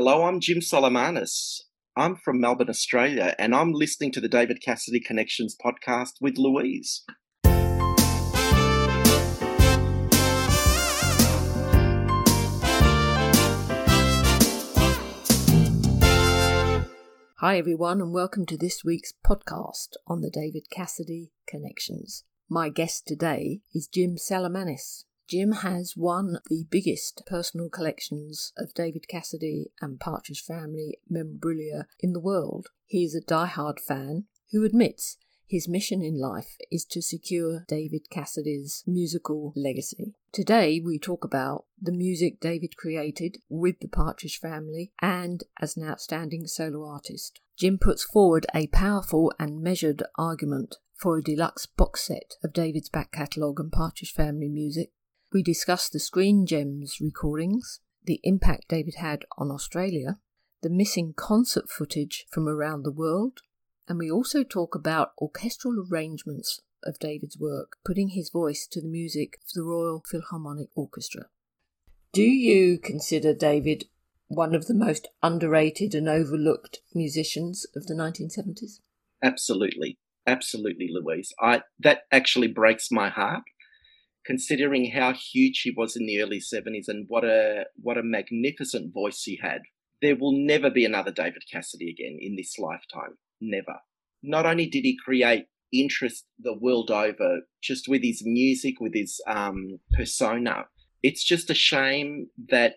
Hello, I'm Jim Salamanis. I'm from Melbourne, Australia, and I'm listening to the David Cassidy Connections podcast with Louise. Hi, everyone, and welcome to this week's podcast on the David Cassidy Connections. My guest today is Jim Salamanis. Jim has one of the biggest personal collections of David Cassidy and Partridge Family memorabilia in the world. He is a die-hard fan who admits his mission in life is to secure David Cassidy's musical legacy. Today, we talk about the music David created with the Partridge Family and as an outstanding solo artist. Jim puts forward a powerful and measured argument for a deluxe box set of David's back catalogue and Partridge Family music. We discuss the Screen Gems recordings, the impact David had on Australia, the missing concert footage from around the world, and we also talk about orchestral arrangements of David's work, putting his voice to the music of the Royal Philharmonic Orchestra. Do you consider David one of the most underrated and overlooked musicians of the 1970s? Absolutely. Absolutely, Louise. I that actually breaks my heart considering how huge he was in the early 70s and what a what a magnificent voice he had. There will never be another David Cassidy again in this lifetime. Never. Not only did he create interest the world over just with his music, with his um, persona, it's just a shame that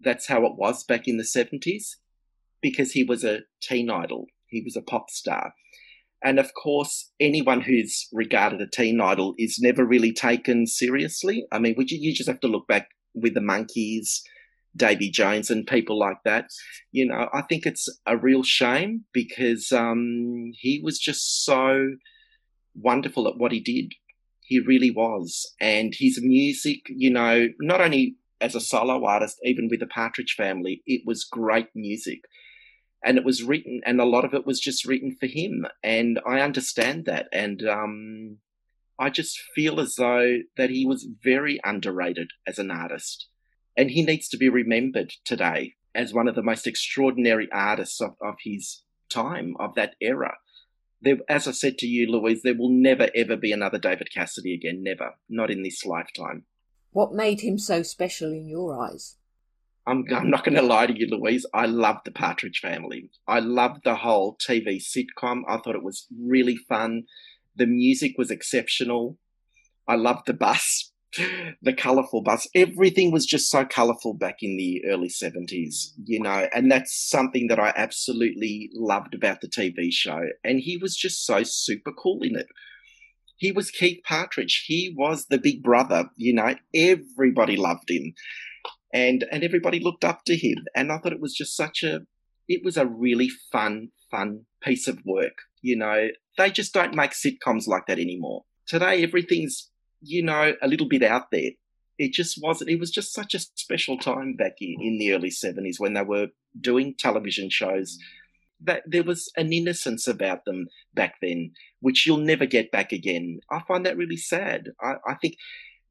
that's how it was back in the 70s because he was a teen idol, he was a pop star. And of course, anyone who's regarded a teen idol is never really taken seriously. I mean, you, you just have to look back with the Monkees, Davy Jones, and people like that. You know, I think it's a real shame because um, he was just so wonderful at what he did. He really was. And his music, you know, not only as a solo artist, even with the Partridge family, it was great music and it was written and a lot of it was just written for him and i understand that and um, i just feel as though that he was very underrated as an artist and he needs to be remembered today as one of the most extraordinary artists of, of his time of that era. There, as i said to you louise there will never ever be another david cassidy again never not in this lifetime. What made him so special in your eyes I'm, I'm not going to lie to you, Louise. I loved the Partridge Family. I loved the whole TV sitcom. I thought it was really fun. The music was exceptional. I loved the bus, the colourful bus. Everything was just so colourful back in the early 70s, you know, and that's something that I absolutely loved about the TV show. And he was just so super cool in it. He was Keith Partridge. He was the big brother, you know, everybody loved him and and everybody looked up to him. And I thought it was just such a it was a really fun, fun piece of work. You know, they just don't make sitcoms like that anymore. Today, everything's you know a little bit out there. It just wasn't. It was just such a special time back in, in the early seventies when they were doing television shows. That there was an innocence about them back then, which you'll never get back again. I find that really sad. I, I think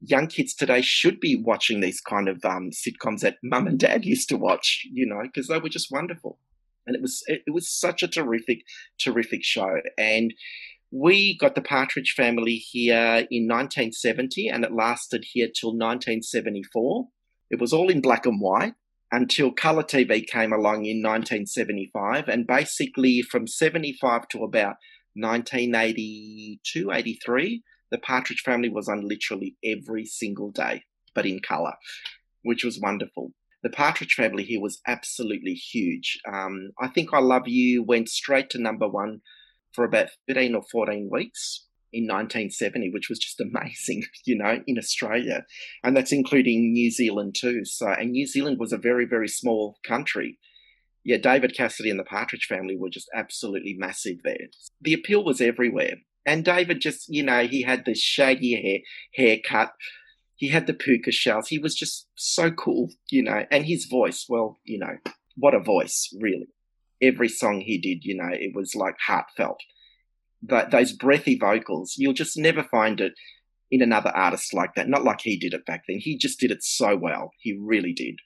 young kids today should be watching these kind of um, sitcoms that mum and dad used to watch, you know, because they were just wonderful. And it was it, it was such a terrific, terrific show. And we got the Partridge Family here in 1970, and it lasted here till 1974. It was all in black and white until colour TV came along in 1975, and basically from 75 to about 1982, 83 the Partridge Family was on literally every single day, but in color, which was wonderful. The Partridge Family here was absolutely huge. Um, I think I Love You went straight to number one for about 13 or 14 weeks in 1970, which was just amazing, you know, in Australia. And that's including New Zealand too. So, and New Zealand was a very, very small country. Yeah, David Cassidy and the Partridge Family were just absolutely massive there. The appeal was everywhere. And David just, you know, he had the shaggy hair haircut. He had the puka shells. He was just so cool, you know. And his voice, well, you know, what a voice, really. Every song he did, you know, it was like heartfelt. But those breathy vocals, you'll just never find it in another artist like that. Not like he did it back then. He just did it so well. He really did.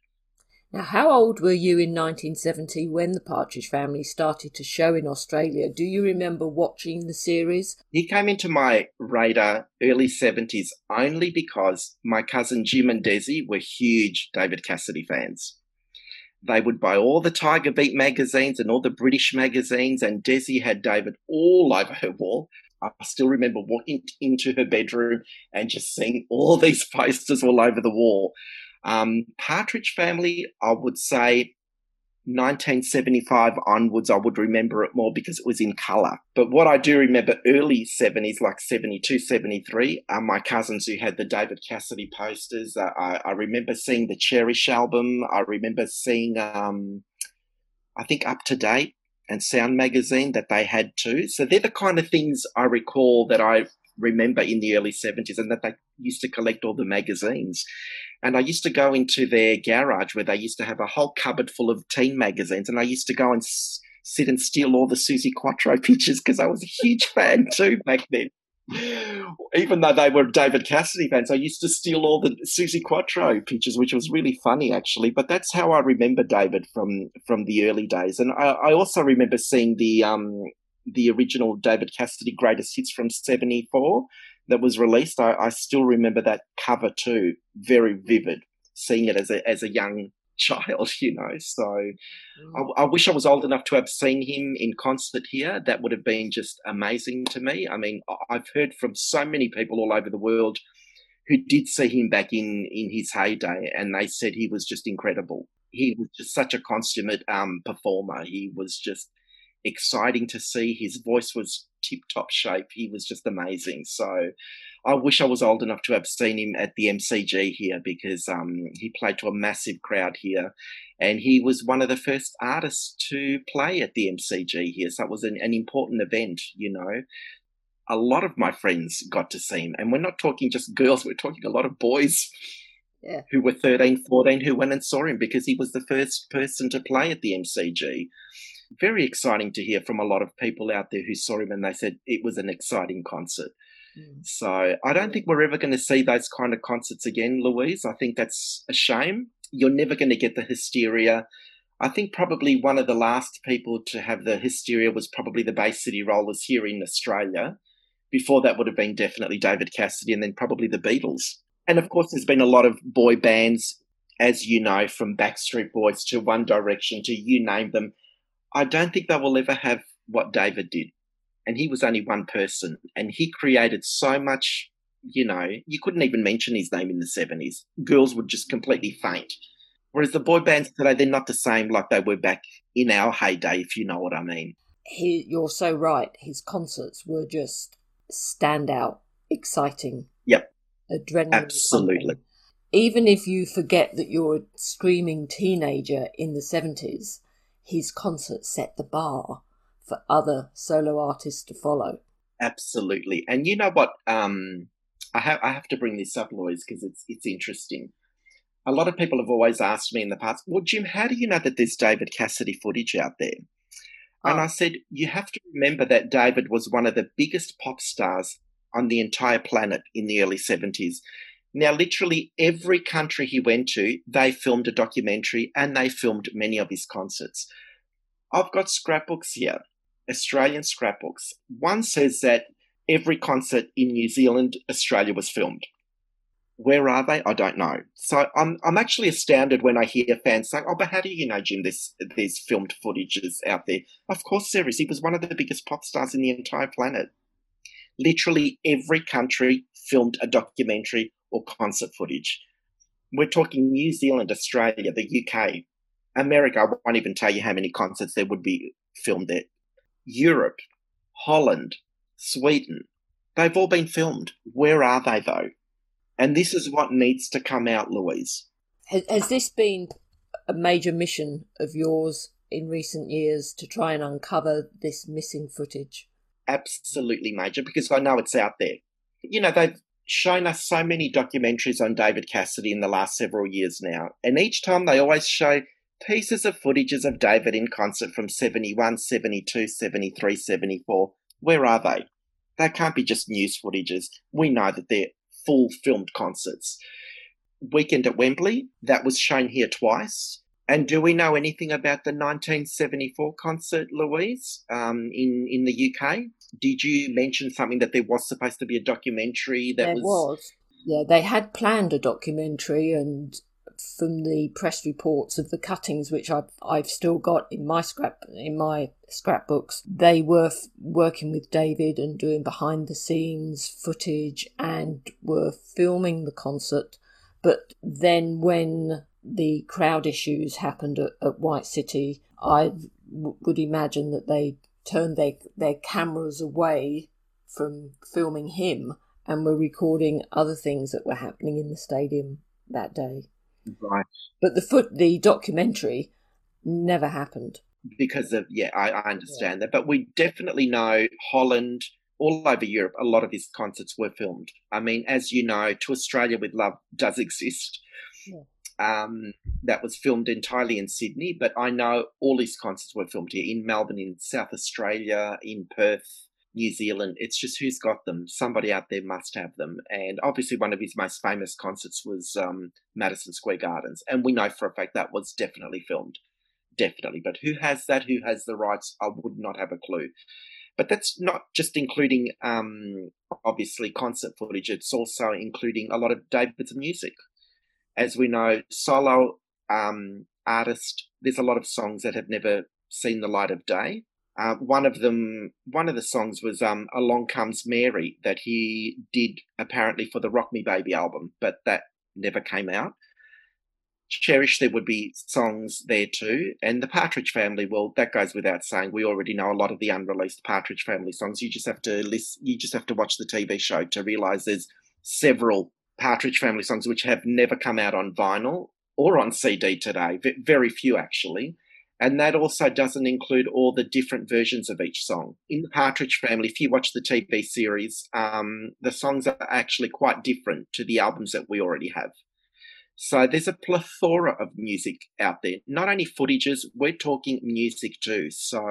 Now, how old were you in 1970 when the Partridge Family started to show in Australia? Do you remember watching the series? He came into my radar early 70s only because my cousin Jim and Desi were huge David Cassidy fans. They would buy all the Tiger Beat magazines and all the British magazines, and Desi had David all over her wall. I still remember walking into her bedroom and just seeing all these posters all over the wall. Um, Partridge Family, I would say 1975 onwards, I would remember it more because it was in colour. But what I do remember early 70s, like 72, 73, are my cousins who had the David Cassidy posters. Uh, I, I, remember seeing the Cherish album. I remember seeing, um, I think, Up to Date and Sound Magazine that they had too. So they're the kind of things I recall that I remember in the early 70s and that they used to collect all the magazines. And I used to go into their garage where they used to have a whole cupboard full of teen magazines. And I used to go and s- sit and steal all the Suzi Quatro pictures because I was a huge fan too back then. Even though they were David Cassidy fans, I used to steal all the Suzi Quatro pictures, which was really funny actually. But that's how I remember David from from the early days. And I, I also remember seeing the um, the original David Cassidy greatest hits from '74 that was released. I, I still remember that cover too, very vivid. Seeing it as a as a young child, you know. So mm. I, I, wish I was old enough to have seen him in concert here. That would have been just amazing to me. I mean, I've heard from so many people all over the world who did see him back in in his heyday, and they said he was just incredible. He was just such a consummate um, performer. He was just exciting to see. His voice was tip top shape. He was just amazing. So I wish I was old enough to have seen him at the MCG here because um, he played to a massive crowd here. And he was one of the first artists to play at the MCG here. So it was an, an important event, you know. A lot of my friends got to see him. And we're not talking just girls, we're talking a lot of boys. Yeah. Who were 13, 14, who went and saw him because he was the first person to play at the MCG very exciting to hear from a lot of people out there who saw him and they said it was an exciting concert. Mm. So I don't think we're ever going to see those kind of concerts again, Louise. I think that's a shame. You're never going to get the hysteria. I think probably one of the last people to have the hysteria was probably the Bay City Rollers here in Australia. Before that would have been definitely David Cassidy and then probably the Beatles. And of course, there's been a lot of boy bands, as you know, from Backstreet Boys to One Direction to you name them I don't think they will ever have what David did. And he was only one person and he created so much, you know, you couldn't even mention his name in the 70s. Girls would just completely faint. Whereas the boy bands today, they're not the same like they were back in our heyday, if you know what I mean. He, you're so right. His concerts were just standout, exciting. Yep. Adrenaline. Absolutely. Even if you forget that you're a screaming teenager in the 70s, his concert set the bar for other solo artists to follow. Absolutely. And you know what? Um, I have I have to bring this up, Lois, because it's it's interesting. A lot of people have always asked me in the past, well, Jim, how do you know that there's David Cassidy footage out there? And oh. I said, you have to remember that David was one of the biggest pop stars on the entire planet in the early 70s. Now, literally every country he went to, they filmed a documentary and they filmed many of his concerts. I've got scrapbooks here, Australian scrapbooks. One says that every concert in New Zealand, Australia was filmed. Where are they? I don't know. So I'm I'm actually astounded when I hear fans saying, "Oh, but how do you know, Jim? There's there's filmed footages out there." Of course there is. He was one of the biggest pop stars in the entire planet. Literally every country filmed a documentary or concert footage. We're talking New Zealand, Australia, the UK, America. I won't even tell you how many concerts there would be filmed there. Europe, Holland, Sweden, they've all been filmed. Where are they though? And this is what needs to come out, Louise. Has, has this been a major mission of yours in recent years to try and uncover this missing footage? Absolutely major because I know it's out there. You know, they've shown us so many documentaries on David Cassidy in the last several years now. And each time they always show pieces of footages of David in concert from 71, 72, 73, 74. Where are they? They can't be just news footages. We know that they're full filmed concerts. Weekend at Wembley, that was shown here twice. And do we know anything about the 1974 concert, Louise, um, in in the UK? Did you mention something that there was supposed to be a documentary that there was? was. Yeah, they had planned a documentary, and from the press reports of the cuttings, which I've I've still got in my scrap in my scrapbooks, they were f- working with David and doing behind the scenes footage and were filming the concert. But then when the crowd issues happened at, at White City, I w- would imagine that they turned their their cameras away from filming him and were recording other things that were happening in the stadium that day. Right. But the foot, the documentary, never happened. Because of yeah, I, I understand yeah. that, but we definitely know Holland, all over Europe, a lot of his concerts were filmed. I mean, as you know, To Australia with Love does exist. Yeah. Um, that was filmed entirely in Sydney, but I know all his concerts were filmed here in Melbourne, in South Australia, in Perth, New Zealand. It's just who's got them. Somebody out there must have them. And obviously, one of his most famous concerts was um, Madison Square Gardens. And we know for a fact that was definitely filmed. Definitely. But who has that? Who has the rights? I would not have a clue. But that's not just including, um, obviously, concert footage, it's also including a lot of David's music. As we know, solo um, artist, there's a lot of songs that have never seen the light of day. Uh, one of them, one of the songs was um, "Along Comes Mary" that he did apparently for the Rock Me Baby album, but that never came out. Cherish, there would be songs there too, and the Partridge Family. Well, that goes without saying. We already know a lot of the unreleased Partridge Family songs. You just have to listen. You just have to watch the TV show to realize there's several Partridge Family songs which have never come out on vinyl or on CD today. Very few actually. And that also doesn't include all the different versions of each song. In the Partridge Family, if you watch the TV series, um, the songs are actually quite different to the albums that we already have. So there's a plethora of music out there. Not only footages, we're talking music too. So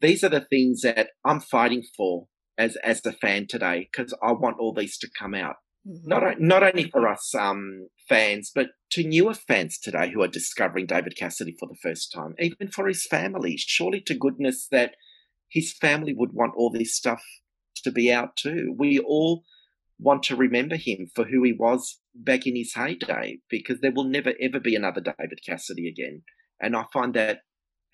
these are the things that I'm fighting for as as a fan today because I want all these to come out. Mm-hmm. Not not only for us um, fans, but to newer fans today who are discovering David Cassidy for the first time, even for his family. Surely to goodness that his family would want all this stuff to be out too. We all want to remember him for who he was back in his heyday because there will never ever be another David Cassidy again. And I find that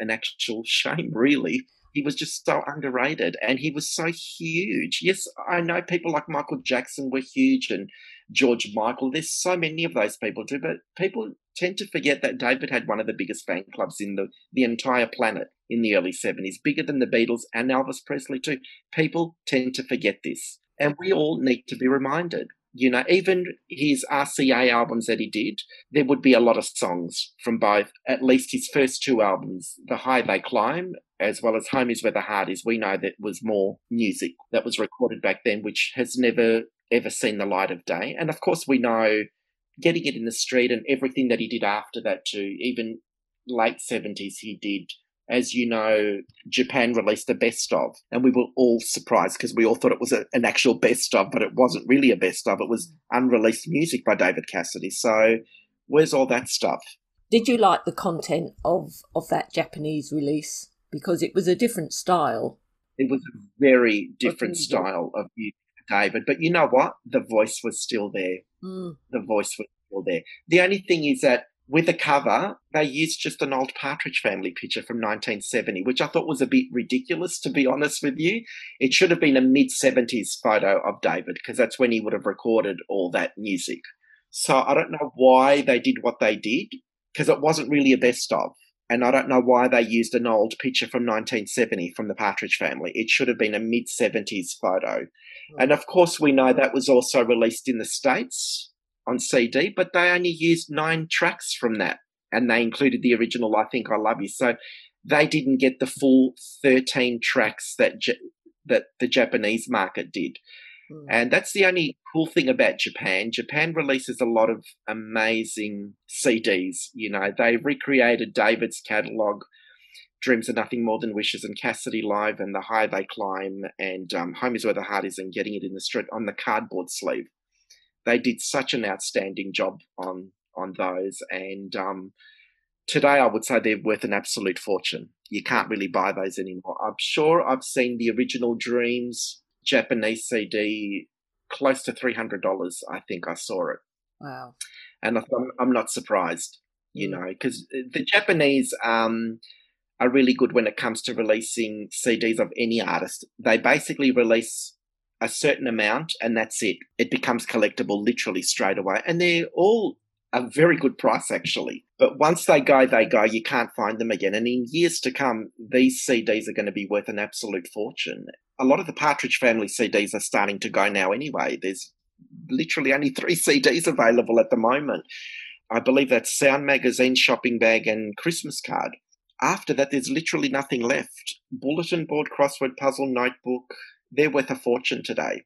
an actual shame, really. He was just so underrated and he was so huge. Yes, I know people like Michael Jackson were huge and George Michael. There's so many of those people too, but people tend to forget that David had one of the biggest fan clubs in the, the entire planet in the early 70s, bigger than the Beatles and Elvis Presley too. People tend to forget this. And we all need to be reminded. You know, even his RCA albums that he did, there would be a lot of songs from both, at least his first two albums, The High They Climb, as well as Home is Where the Heart Is. We know that was more music that was recorded back then, which has never ever seen the light of day. And of course, we know getting it in the street and everything that he did after that, too, even late 70s, he did. As you know, Japan released a best of, and we were all surprised because we all thought it was a, an actual best of, but it wasn't really a best of. It was unreleased music by David Cassidy. So, where's all that stuff? Did you like the content of, of that Japanese release? Because it was a different style. It was a very different style of music David. But you know what? The voice was still there. Mm. The voice was still there. The only thing is that with the cover, they used just an old Partridge Family picture from 1970, which I thought was a bit ridiculous, to be honest with you. It should have been a mid 70s photo of David, because that's when he would have recorded all that music. So I don't know why they did what they did, because it wasn't really a best of. And I don't know why they used an old picture from 1970 from the Partridge Family. It should have been a mid 70s photo. And of course, we know that was also released in the States on CD, but they only used nine tracks from that. And they included the original I Think I Love You. So they didn't get the full 13 tracks that, that the Japanese market did. Hmm. And that's the only cool thing about Japan. Japan releases a lot of amazing CDs. You know, they recreated David's catalog, Dreams Are Nothing More Than Wishes, and Cassidy Live, and The High They Climb, and um, Home Is Where the Heart Is, and Getting It in the Street on the cardboard sleeve. They did such an outstanding job on on those, and um, today I would say they're worth an absolute fortune. You can't really buy those anymore. I'm sure I've seen the original Dreams Japanese CD close to $300. I think I saw it. Wow. And I'm, I'm not surprised, you mm. know, because the Japanese um, are really good when it comes to releasing CDs of any artist. They basically release a certain amount and that's it. It becomes collectible literally straight away. And they're all a very good price actually. But once they go, they go. You can't find them again. And in years to come, these CDs are going to be worth an absolute fortune. A lot of the Partridge Family CDs are starting to go now anyway. There's literally only three CDs available at the moment. I believe that's Sound Magazine, Shopping Bag, and Christmas Card. After that, there's literally nothing left. Bulletin board, crossword puzzle, notebook, they're worth a fortune today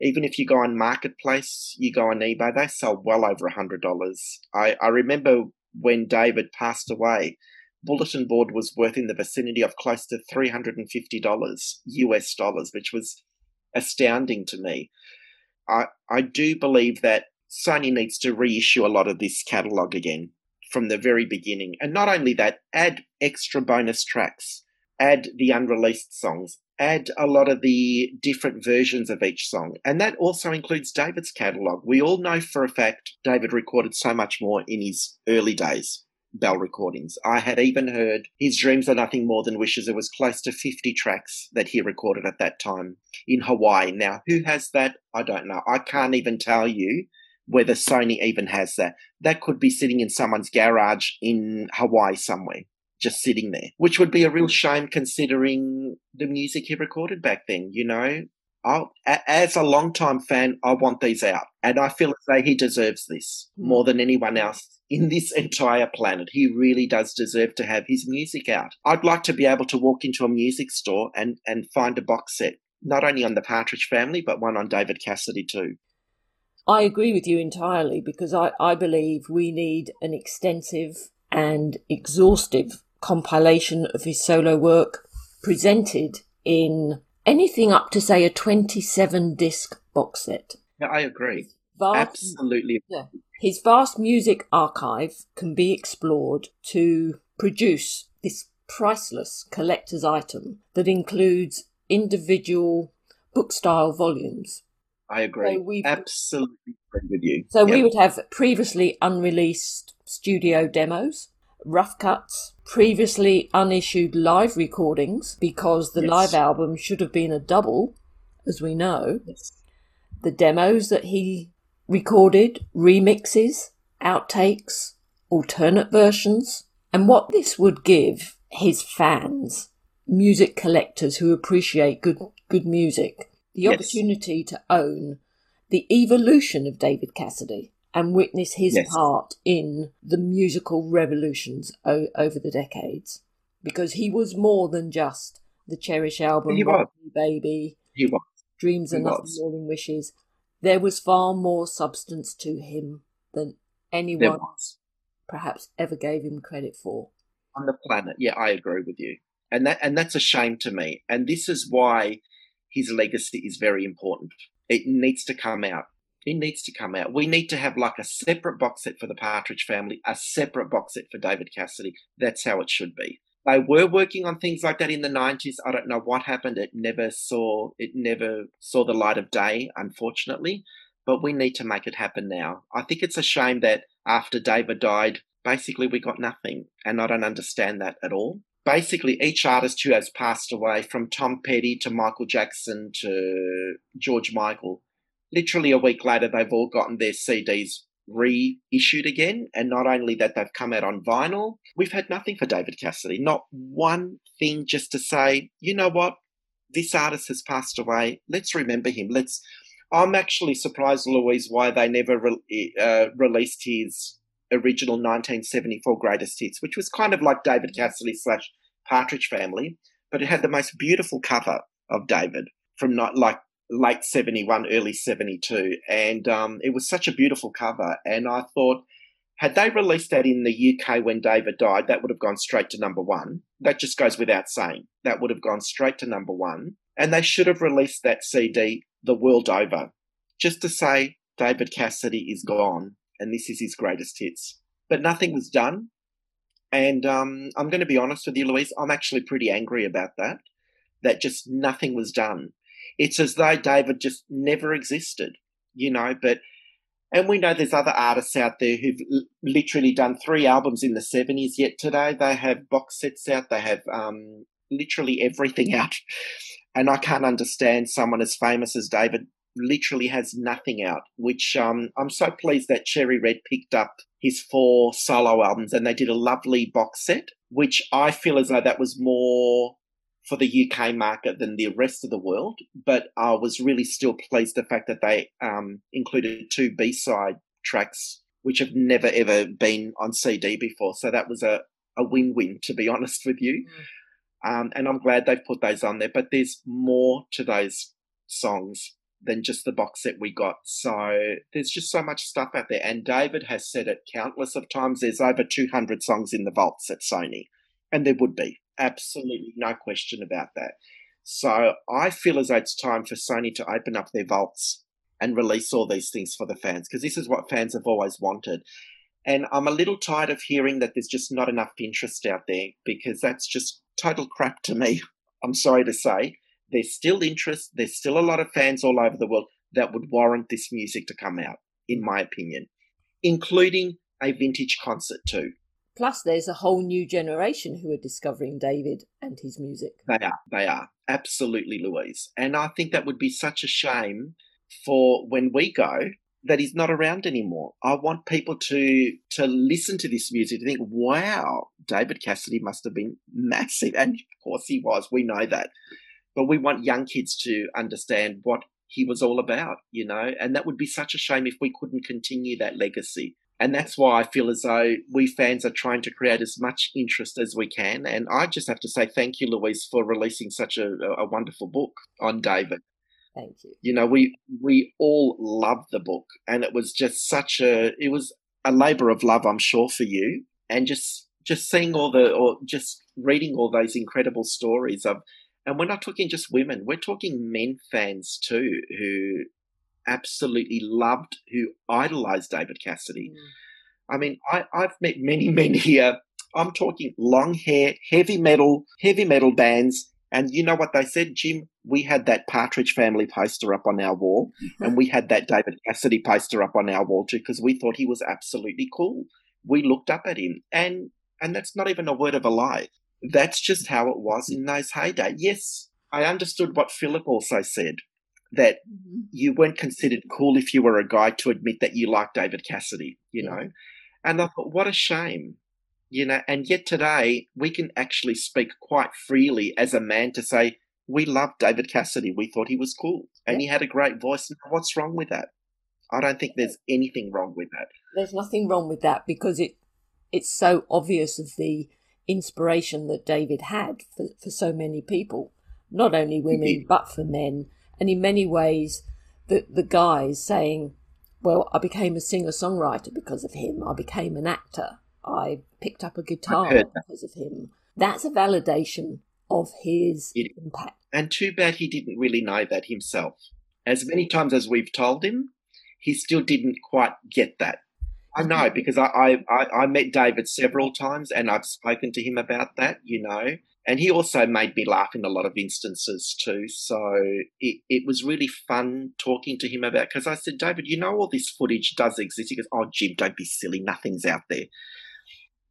even if you go on marketplace, you go on eBay, they sell well over a hundred dollars. I, I remember when David passed away, bulletin board was worth in the vicinity of close to three hundred and fifty dollars US dollars, which was astounding to me. I I do believe that Sony needs to reissue a lot of this catalog again from the very beginning, and not only that, add extra bonus tracks, add the unreleased songs, add a lot of the different versions of each song. And that also includes David's catalogue. We all know for a fact David recorded so much more in his early days. Bell recordings. I had even heard his dreams are nothing more than wishes. It was close to 50 tracks that he recorded at that time in Hawaii. Now, who has that? I don't know. I can't even tell you whether Sony even has that. That could be sitting in someone's garage in Hawaii somewhere just sitting there, which would be a real shame considering the music he recorded back then, you know? i as a long-time fan, I want these out. And I feel as though he deserves this hmm. more than anyone else in this entire planet. He really does deserve to have his music out. I'd like to be able to walk into a music store and, and find a box set, not only on the Partridge family, but one on David Cassidy too. I agree with you entirely because I, I believe we need an extensive and exhaustive compilation of his solo work presented in anything up to say a 27 disc box set. Yeah, I agree. Vast, Absolutely. Yeah. His vast music archive can be explored to produce this priceless collector's item that includes individual book style volumes. I agree. So Absolutely agree with you. So we would have previously unreleased studio demos rough cuts, previously unissued live recordings, because the yes. live album should have been a double, as we know. Yes. The demos that he recorded, remixes, outtakes, alternate versions, and what this would give his fans, music collectors who appreciate good good music, the yes. opportunity to own the evolution of David Cassidy and witness his yes. part in the musical revolutions o- over the decades because he was more than just the Cherish album, he was. Baby, he was. Dreams are nothing more than wishes. There was far more substance to him than anyone perhaps ever gave him credit for. On the planet, yeah, I agree with you, and that and that's a shame to me. And this is why his legacy is very important. It needs to come out. It needs to come out. We need to have like a separate box set for the Partridge family, a separate box set for David Cassidy. That's how it should be. They were working on things like that in the 90s. I don't know what happened. It never saw it never saw the light of day, unfortunately. But we need to make it happen now. I think it's a shame that after David died, basically we got nothing. And I don't understand that at all basically each artist who has passed away, from Tom Petty to Michael Jackson to George Michael, literally a week later, they've all gotten their CDs reissued again. And not only that, they've come out on vinyl. We've had nothing for David Cassidy, not one thing just to say, you know what, this artist has passed away. Let's remember him. Let's. I'm actually surprised, Louise, why they never re- uh, released his original 1974 greatest hits, which was kind of like David Cassidy slash Partridge Family, but it had the most beautiful cover of David from like late 71, early 72. And um, it was such a beautiful cover. And I thought, had they released that in the UK when David died, that would have gone straight to number one. That just goes without saying. That would have gone straight to number one. And they should have released that CD the world over, just to say David Cassidy is gone and this is his greatest hits. But nothing was done. And um, I'm going to be honest with you, Louise, I'm actually pretty angry about that, that just nothing was done. It's as though David just never existed, you know, but and we know there's other artists out there who've l- literally done three albums in the 70s, yet today they have box sets out, they have um, literally everything out. And I can't understand someone as famous as David literally has nothing out, which um, I'm so pleased that Cherry Red picked up his four solo albums and they did a lovely box set, which I feel as though that was more for the UK market than the rest of the world. But I was really still pleased the fact that they um, included two B side tracks, which have never ever been on CD before. So that was a, a win win, to be honest with you. Mm. Um, and I'm glad they've put those on there. But there's more to those songs than just the box set we got. So there's just so much stuff out there. And David has said it countless of times. There's over 200 songs in the vaults at Sony. And there would be. Absolutely no question about that. So I feel as though it's time for Sony to open up their vaults and release all these things for the fans because this is what fans have always wanted. And I'm a little tired of hearing that there's just not enough interest out there because that's just total crap to me. I'm sorry to say. There's still interest, there's still a lot of fans all over the world that would warrant this music to come out, in my opinion, including a vintage concert too. Plus, there's a whole new generation who are discovering David and his music. They are, they are. Absolutely, Louise. And I think that would be such a shame for when we go that he's not around anymore. I want people to to listen to this music to think, wow, David Cassidy must have been massive. And of course he was, we know that. But we want young kids to understand what he was all about, you know, and that would be such a shame if we couldn't continue that legacy. And that's why I feel as though we fans are trying to create as much interest as we can. And I just have to say thank you, Louise, for releasing such a, a wonderful book on David. Thank you. You know, we we all loved the book, and it was just such a it was a labour of love, I'm sure, for you, and just just seeing all the or just reading all those incredible stories of, and we're not talking just women, we're talking men fans too, who absolutely loved, who idolized David Cassidy. Mm. I mean, I, I've met many men here. I'm talking long hair, heavy metal, heavy metal bands and you know what they said, Jim? We had that Partridge Family poster up on our wall, mm-hmm. and we had that David Cassidy poster up on our wall too, because we thought he was absolutely cool. We looked up at him, and and that's not even a word of a lie. That's just how it was in those heyday. Yes, I understood what Philip also said that mm-hmm. you weren't considered cool if you were a guy to admit that you liked David Cassidy, you know. And I thought, what a shame you know, and yet today we can actually speak quite freely as a man to say, we loved David Cassidy. We thought he was cool and he had a great voice. What's wrong with that? I don't think there's anything wrong with that. There's nothing wrong with that because it it's so obvious of the inspiration that David had for, for so many people, not only women but for men. And in many ways, the the guys saying, "Well, I became a singer songwriter because of him. I became an actor. I picked up a guitar because of him. That's a validation of his it, impact. And too bad he didn't really know that himself. As many times as we've told him, he still didn't quite get that. I know because I, I, I met David several times and I've spoken to him about that, you know. And he also made me laugh in a lot of instances too. So it, it was really fun talking to him about because I said, David, you know all this footage does exist. He goes, Oh Jim, don't be silly, nothing's out there.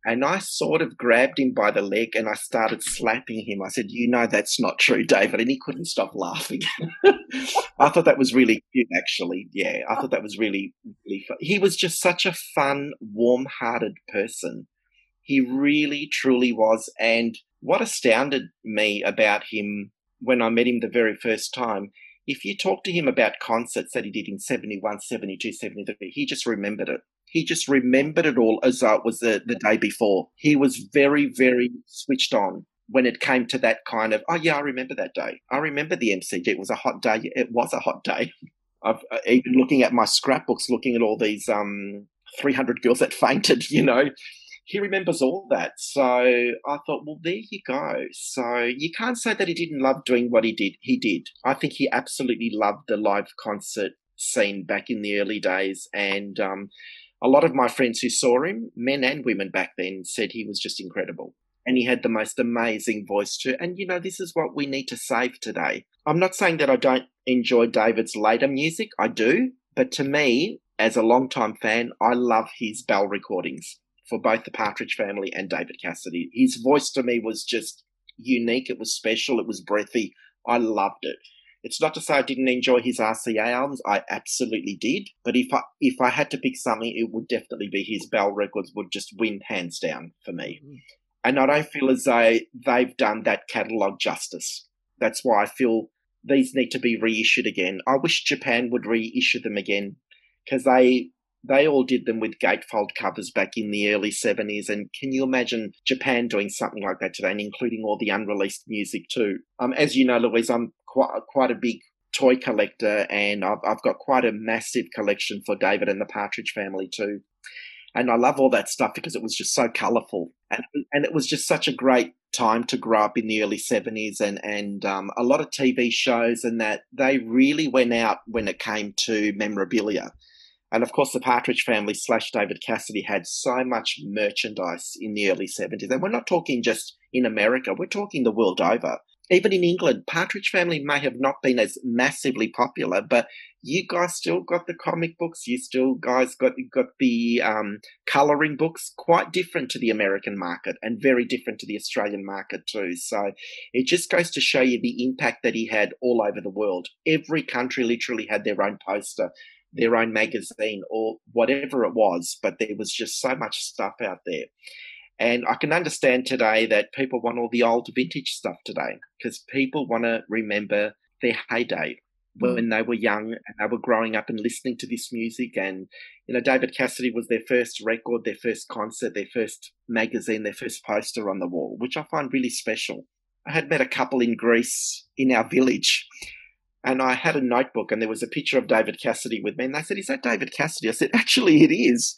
And I sort of grabbed him by the leg and I started slapping him. I said, You know, that's not true, David. And he couldn't stop laughing. I thought that was really cute, actually. Yeah, I thought that was really, really fun. He was just such a fun, warm hearted person. He really, truly was. And what astounded me about him when I met him the very first time, if you talk to him about concerts that he did in 71, 72, 73, he just remembered it. He just remembered it all as though it was the, the day before. He was very, very switched on when it came to that kind of, oh, yeah, I remember that day. I remember the MCG. It was a hot day. It was a hot day. I've uh, even looking at my scrapbooks, looking at all these um, 300 girls that fainted, you know, he remembers all that. So I thought, well, there you go. So you can't say that he didn't love doing what he did. He did. I think he absolutely loved the live concert scene back in the early days. And um, A lot of my friends who saw him, men and women back then, said he was just incredible. And he had the most amazing voice too. And you know, this is what we need to save today. I'm not saying that I don't enjoy David's later music. I do. But to me, as a long-time fan, I love his bell recordings for both the Partridge Family and David Cassidy. His voice to me was just unique. It was special. It was breathy. I loved it. It's not to say I didn't enjoy his RCA albums. I absolutely did. But if I if I had to pick something, it would definitely be his Bell Records would just win hands down for me. Mm. And I don't feel as though they've done that catalogue justice. That's why I feel these need to be reissued again. I wish Japan would reissue them again because they they all did them with gatefold covers back in the early 70s. And can you imagine Japan doing something like that today and including all the unreleased music too? Um, as you know, Louise, I'm quite, quite a big toy collector and I've, I've got quite a massive collection for David and the Partridge family too. And I love all that stuff because it was just so colourful. And, and it was just such a great time to grow up in the early 70s and, and um, a lot of TV shows and that they really went out when it came to memorabilia and of course, the Partridge family slash David Cassidy had so much merchandise in the early 70s. And we're not talking just in America, we're talking the world over. Even in England, Partridge Family may have not been as massively popular, but you guys still got the comic books. You still guys got got the um, coloring books, quite different to the American market and very different to the Australian market too. So it just goes to show you the impact that he had all over the world. Every country literally had their own poster their own magazine or whatever it was, but there was just so much stuff out there. And I can understand today that people want all the old vintage stuff today because people want to remember their heyday when they were young and they were growing up and listening to this music. And, you know, David Cassidy was their first record, their first concert, their first magazine, their first poster on the wall, which I find really special. I had met a couple in Greece in our village and I had a notebook and there was a picture of David Cassidy with me. And they said, Is that David Cassidy? I said, Actually, it is.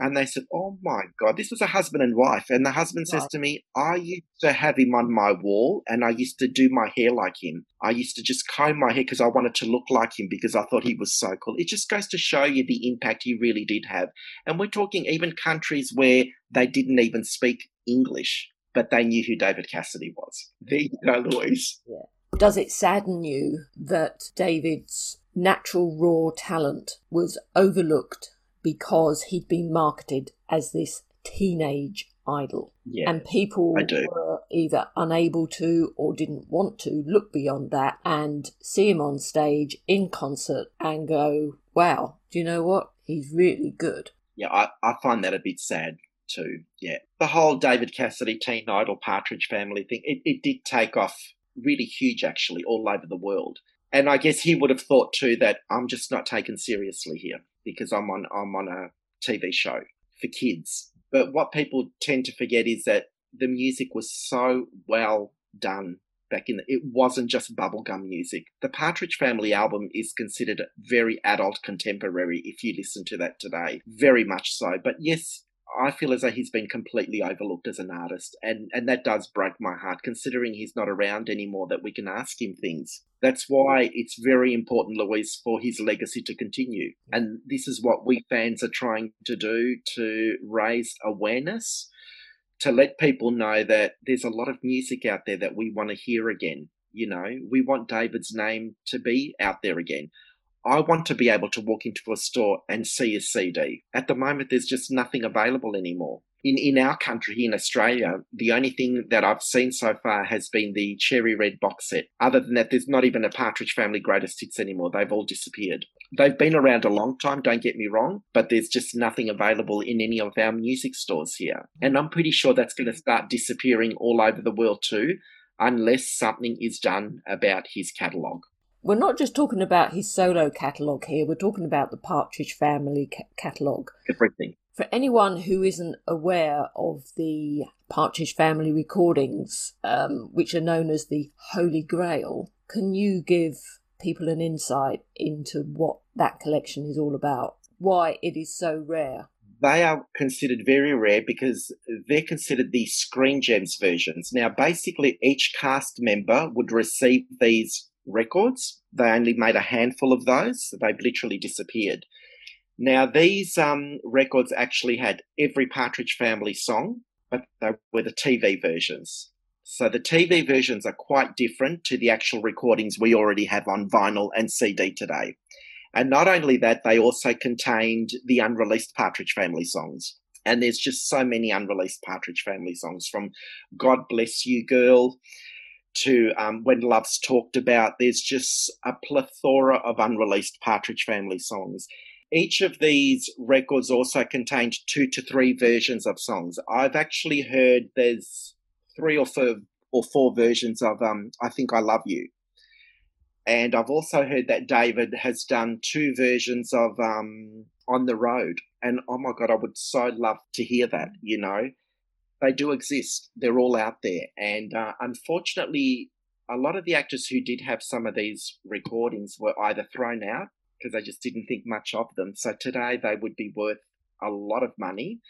And they said, Oh my God, this was a husband and wife. And the husband says to me, I used to have him on my wall and I used to do my hair like him. I used to just comb my hair because I wanted to look like him because I thought he was so cool. It just goes to show you the impact he really did have. And we're talking even countries where they didn't even speak English, but they knew who David Cassidy was. There you go, Louise. Yeah. Does it sadden you that David's natural raw talent was overlooked because he'd been marketed as this teenage idol? Yeah, and people were either unable to or didn't want to look beyond that and see him on stage in concert and go, wow, do you know what? He's really good. Yeah, I, I find that a bit sad too. Yeah. The whole David Cassidy teen idol partridge family thing, it, it did take off really huge actually all over the world. And I guess he would have thought too that I'm just not taken seriously here because I'm on I'm on a TV show for kids. But what people tend to forget is that the music was so well done back in the, it wasn't just bubblegum music. The Partridge Family album is considered very adult contemporary if you listen to that today. Very much so. But yes, I feel as though he's been completely overlooked as an artist, and, and that does break my heart, considering he's not around anymore, that we can ask him things. That's why it's very important, Louise, for his legacy to continue. And this is what we fans are trying to do to raise awareness, to let people know that there's a lot of music out there that we want to hear again. You know, we want David's name to be out there again. I want to be able to walk into a store and see a CD. At the moment, there's just nothing available anymore. In, in our country, in Australia, the only thing that I've seen so far has been the Cherry Red box set. Other than that, there's not even a Partridge Family greatest hits anymore. They've all disappeared. They've been around a long time, don't get me wrong, but there's just nothing available in any of our music stores here. And I'm pretty sure that's going to start disappearing all over the world too, unless something is done about his catalogue we're not just talking about his solo catalogue here, we're talking about the Partridge Family ca- catalogue. Everything. For anyone who isn't aware of the Partridge Family recordings, um, which are known as the Holy Grail, can you give people an insight into what that collection is all about? Why it is so rare? They are considered very rare because they're considered the Screen Gems versions. Now, basically, each cast member would receive these records. They only made a handful of those. They've literally disappeared. Now, these um, records actually had every Partridge Family song, but they were the TV versions. So the TV versions are quite different to the actual recordings we already have on vinyl and CD today. And not only that, they also contained the unreleased Partridge Family songs. And there's just so many unreleased Partridge Family songs from God Bless You Girl to um, When Love's Talked About. There's just a plethora of unreleased Partridge Family songs. Each of these records also contained two to three versions of songs. I've actually heard there's three or four or four versions of um, I Think I Love You. And I've also heard that David has done two versions of um, On the Road. And oh my God, I would so love to hear that, you know. They do exist, they're all out there. And uh, unfortunately, a lot of the actors who did have some of these recordings were either thrown out because they just didn't think much of them. So today they would be worth a lot of money.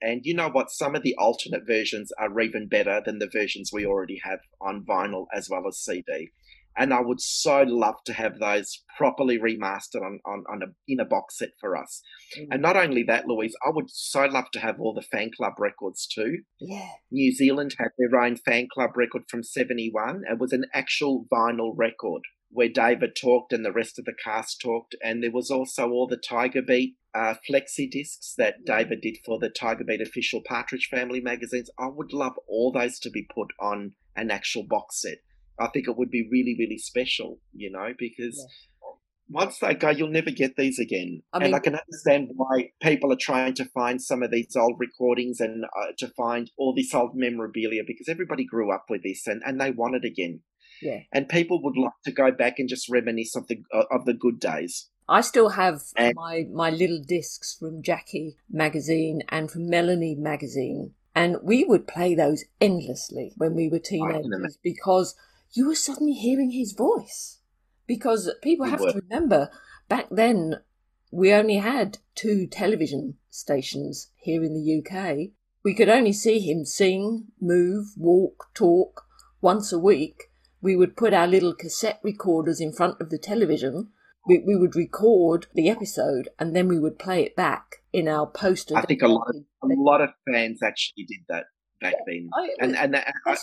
And you know what? Some of the alternate versions are even better than the versions we already have on vinyl as well as CD. And I would so love to have those properly remastered on, on, on a, in a box set for us. Mm. And not only that, Louise, I would so love to have all the fan club records too. Yeah. New Zealand had their own fan club record from 71. It was an actual vinyl record where David talked and the rest of the cast talked. And there was also all the Tiger Beat uh, flexi discs that. David did for the Tiger Beat official Partridge Family magazines. I would love all those to be put on an actual box set. I think it would be really, really special, you know, because yeah. once they go, you'll never get these again. I mean, and I can understand why people are trying to find some of these old recordings and uh, to find all this old memorabilia because everybody grew up with this and, and they want it again. Yeah. And people would like to go back and just reminisce of the uh, of the good days. I still have and, my my little discs from Jackie magazine and from Melanie magazine, and we would play those endlessly when we were teenagers because you were suddenly hearing his voice. Because people have to remember back then we only had two television stations here in the UK. We could only see him sing, move, walk, talk once a week we would put our little cassette recorders in front of the television. We, we would record the episode and then we would play it back in our poster. I think a lot of a lot of fans actually did that back then, I, and and I,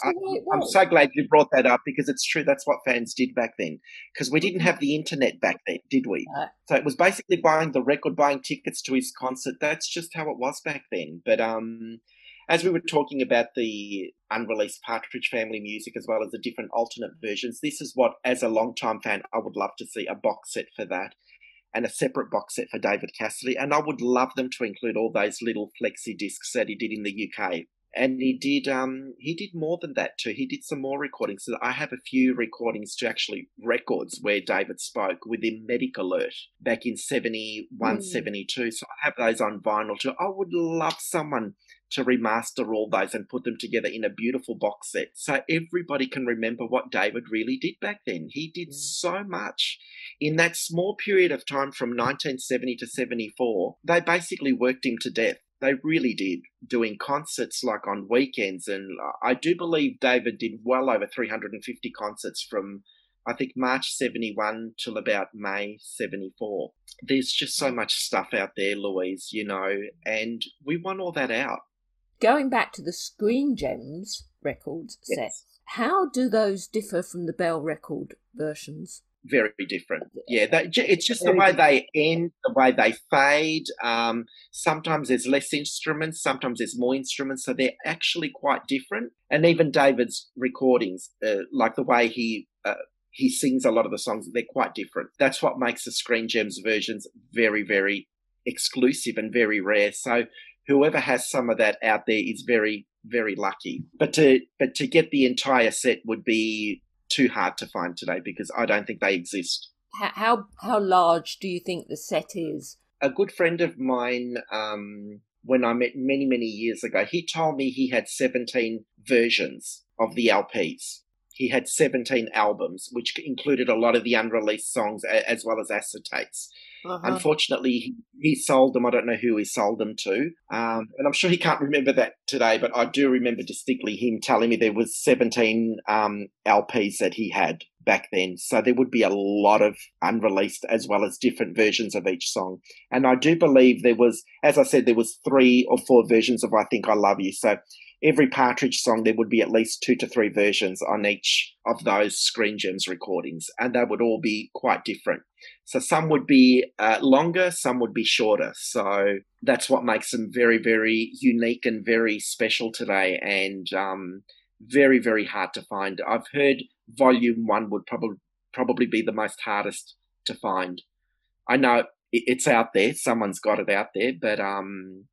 am so glad you brought that up because it's true. That's what fans did back then because we didn't mm-hmm. have the internet back then, did we? No. So it was basically buying the record, buying tickets to his concert. That's just how it was back then. But um, as we were talking about the unreleased Partridge Family music as well as the different alternate versions, this is what, as a long-time fan, I would love to see a box set for that and a separate box set for David Cassidy. And I would love them to include all those little flexi discs that he did in the UK. And he did um he did more than that too. He did some more recordings. So I have a few recordings to actually records where David spoke within Medic Alert back in 71, mm. 72. So I have those on vinyl too. I would love someone to remaster all those and put them together in a beautiful box set so everybody can remember what David really did back then. He did so much in that small period of time from 1970 to 74. They basically worked him to death. They really did, doing concerts like on weekends. And uh, I do believe David did well over 350 concerts from, I think, March 71 till about May 74. There's just so much stuff out there, Louise, you know, and we want all that out Going back to the Screen Gems records yes. set, how do those differ from the Bell record versions? Very different. Yeah, that, it's just the way they end, the way they fade. Um, sometimes there's less instruments, sometimes there's more instruments, so they're actually quite different. And even David's recordings, uh, like the way he uh, he sings a lot of the songs, they're quite different. That's what makes the Screen Gems versions very, very exclusive and very rare. So whoever has some of that out there is very very lucky. But to but to get the entire set would be too hard to find today because I don't think they exist. How how large do you think the set is? A good friend of mine, um, when I met many many years ago, he told me he had seventeen versions of the LPs. He had seventeen albums, which included a lot of the unreleased songs as well as acetates. Uh-huh. Unfortunately, he, sold them. I don't know who he sold them to, um, and I'm sure he can't remember that today. But I do remember distinctly him telling me there was 17 um, LPs that he had back then. So there would be a lot of unreleased as well as different versions of each song. And I do believe there was, as I said, there was three or four versions of I Think I Love You. So every Partridge song, there would be at least two to three versions on each of those Screen Gems recordings, and they would all be quite different. So some would be uh, longer, some would be shorter. So that's what makes them very, very unique and very special today, and um, very, very hard to find. I've heard Volume One would probably probably be the most hardest to find. I know it's out there; someone's got it out there, but um,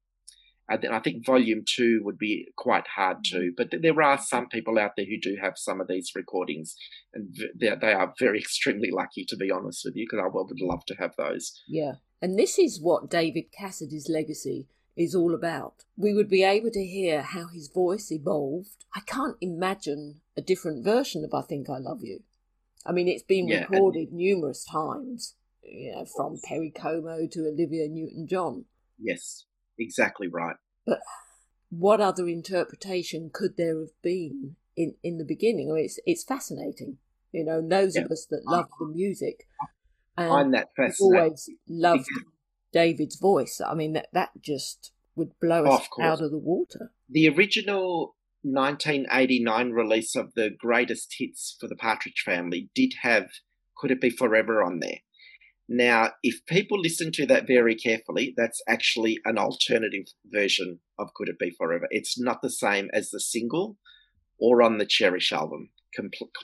and then I think volume two would be quite hard too. Mm-hmm. But there are some people out there who do have some of these recordings, and they are very extremely lucky, to be honest with you, because I would love to have those. Yeah. And this is what David Cassidy's legacy is all about. We would be able to hear how his voice evolved. I can't imagine a different version of I Think I Love You. I mean, it's been yeah, recorded and... numerous times, you know, from Perry Como to Olivia Newton John. Yes. Exactly right. But what other interpretation could there have been in, in the beginning? I mean, it's it's fascinating, you know. And those yeah. of us that love the music, and find that fascinating. Always loved David's voice. I mean, that that just would blow us oh, of out of the water. The original 1989 release of the greatest hits for the Partridge Family did have "Could It Be Forever" on there. Now, if people listen to that very carefully, that's actually an alternative version of Could It Be Forever. It's not the same as the single or on the Cherish album,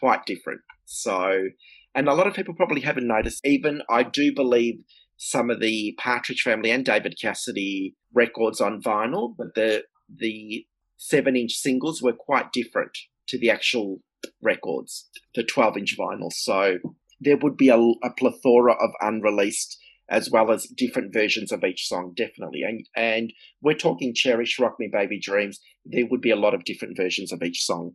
quite different. So, and a lot of people probably haven't noticed, even I do believe some of the Partridge Family and David Cassidy records on vinyl, but the, the seven inch singles were quite different to the actual records, the 12 inch vinyl. So, there would be a, a plethora of unreleased as well as different versions of each song, definitely. And and we're talking Cherish, Rock Me Baby Dreams. There would be a lot of different versions of each song,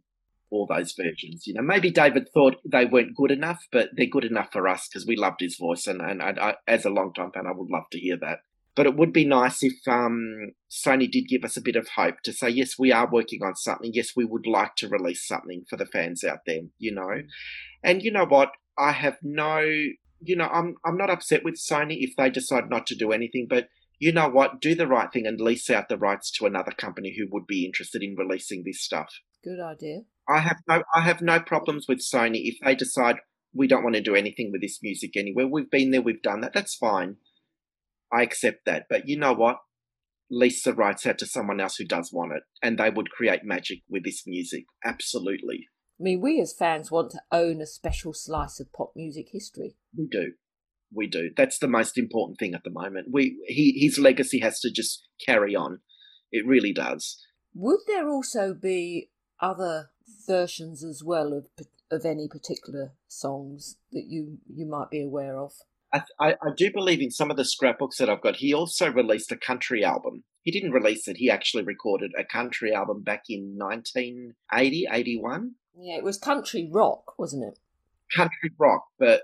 all those versions. You know, maybe David thought they weren't good enough, but they're good enough for us because we loved his voice. And, and I, as a long time fan, I would love to hear that. But it would be nice if um, Sony did give us a bit of hope to say, yes, we are working on something. Yes, we would like to release something for the fans out there, you know. And you know what? I have no, you know, I'm I'm not upset with Sony if they decide not to do anything, but you know what? Do the right thing and lease out the rights to another company who would be interested in releasing this stuff. Good idea. I have no I have no problems with Sony if they decide we don't want to do anything with this music anywhere. We've been there, we've done that. That's fine. I accept that. But you know what? Lease the rights out to someone else who does want it, and they would create magic with this music. Absolutely. I mean, we as fans want to own a special slice of pop music history. We do. We do. That's the most important thing at the moment. We he his legacy has to just carry on. It really does. Would there also be other versions as well of of any particular songs that you you might be aware of? I, I, I do believe in some of the scrapbooks that I've got. He also released a country album. He didn't release it. He actually recorded a country album back in 1980, 81. Yeah, it was country rock, wasn't it? Country rock, but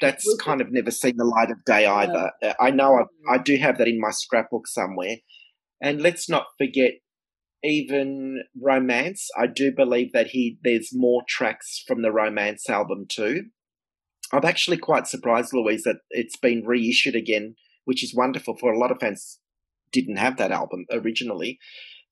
that's kind of never seen the light of day either. Uh, I know I, I do have that in my scrapbook somewhere. And let's not forget, even romance. I do believe that he there's more tracks from the romance album too. I'm actually quite surprised, Louise, that it's been reissued again, which is wonderful for a lot of fans. Didn't have that album originally,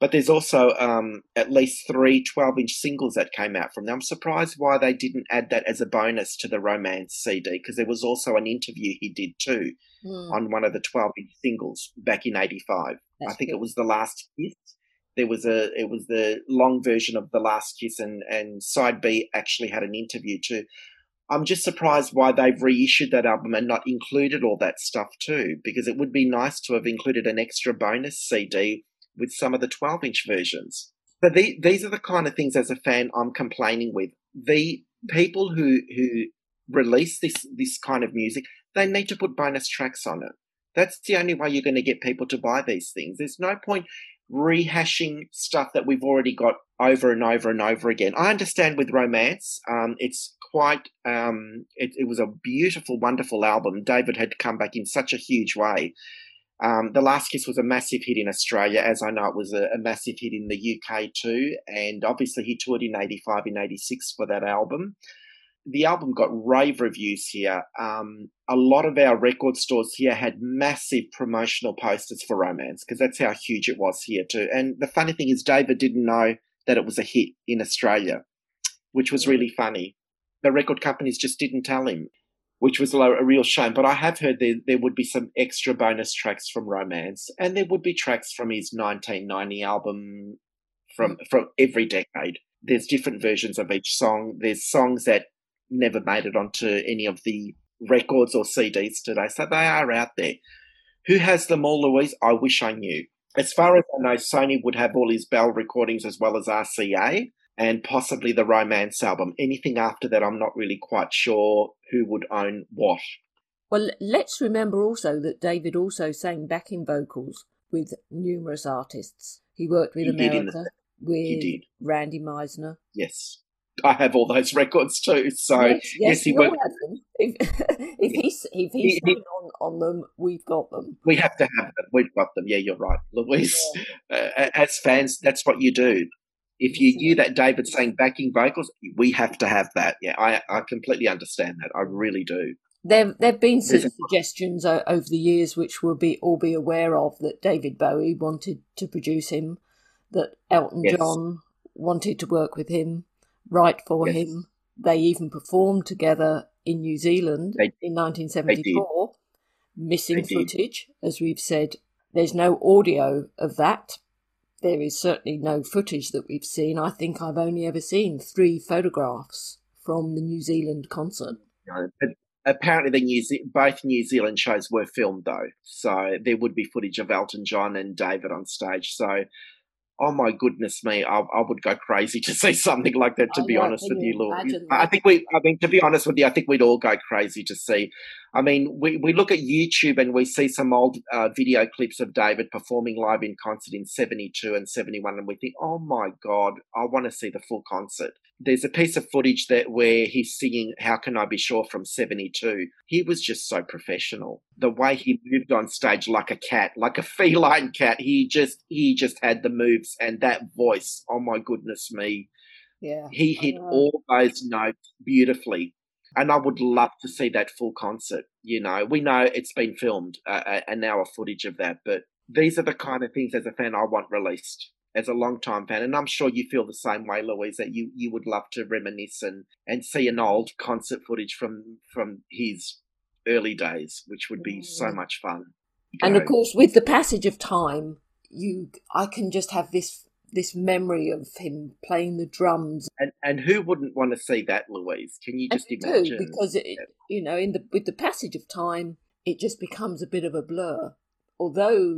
but there's also um, at least three 12 inch singles that came out from them. I'm surprised why they didn't add that as a bonus to the Romance CD because there was also an interview he did too mm. on one of the 12 inch singles back in 85. That's I think good. it was The Last Kiss. There was a it was the long version of The Last Kiss and and side B actually had an interview too. I'm just surprised why they've reissued that album and not included all that stuff too, because it would be nice to have included an extra bonus CD with some of the 12 inch versions. But the, these are the kind of things as a fan I'm complaining with. The people who, who release this, this kind of music, they need to put bonus tracks on it. That's the only way you're going to get people to buy these things. There's no point rehashing stuff that we've already got over and over and over again. I understand with romance, um, it's quite. Um, it, it, was a beautiful, wonderful album. David had come back in such a huge way. Um, the Last Kiss was a massive hit in Australia, as I know it was a, a, massive hit in the UK too. And obviously, he toured in '85 and '86 for that album. The album got rave reviews here. Um, a lot of our record stores here had massive promotional posters for Romance because that's how huge it was here too. And the funny thing is, David didn't know that it was a hit in Australia, which was really funny. The record companies just didn't tell him which was a, real shame. But I have heard there, there would be some extra bonus tracks from Romance, and there would be tracks from his 1990 album from hmm. from every decade. There's different versions of each song. There's songs that never made it onto any of the records or CDs today, so they are out there. Who has them all, Louise? I wish I knew. As far as I know, Sony would have all his Bell recordings as well as RCA and possibly the romance album. Anything after that, I'm not really quite sure who would own what. Well, let's remember also that David also sang backing vocals with numerous artists. He worked with he America, with Randy Meisner. Yes. I have all those records too. So yes, yes, yes he worked. If, if he's if he's he, on, on them, we've got them. We have to have them. We've got them. Yeah, you're right, Louise. Yeah. Uh, as fans, that's what you do if you hear that David saying backing vocals, we have to have that. Yeah, I, I completely understand that. I really do. There there've been some There's suggestions a- over the years which we'll be all be aware of that David Bowie wanted to produce him, that Elton yes. John wanted to work with him, write for yes. him. They even performed together in New Zealand they, in 1974. Missing footage, as we've said. There's no audio of that there is certainly no footage that we've seen. I think I've only ever seen three photographs from the New Zealand concert. No, but apparently the New Ze- both New Zealand shows were filmed though, so there would be footage of Elton John and David on stage. So oh my goodness me, I, I, would go crazy to see something like that. To oh, be honest with you, Lord, I think we. I mean, to be honest with you, I think we'd all go crazy to see. I mean, we, we look at YouTube and we see some old uh, video clips of David performing live in concert in '72 and '71, and we think, oh my god, I want to see the full concert. There's a piece of footage that where he's singing "How Can I Be Sure" from '72. He was just so professional. The way he moved on stage like a cat, like a feline cat. He just he just had the moves and that voice. Oh my goodness me! Yeah, he hit all those notes beautifully. And I would love to see that full concert. You know, we know it's been filmed, uh, an hour footage of that, but these are the kind of things as a fan I want released as a long-time fan, and I'm sure you feel the same way, Louise, that you, you would love to reminisce and, and see an old concert footage from from his early days, which would be mm. so much fun. And of course, with the passage of time, you I can just have this this memory of him playing the drums. And and who wouldn't want to see that, Louise? Can you just imagine? Do, because it, you know, in the with the passage of time, it just becomes a bit of a blur. Although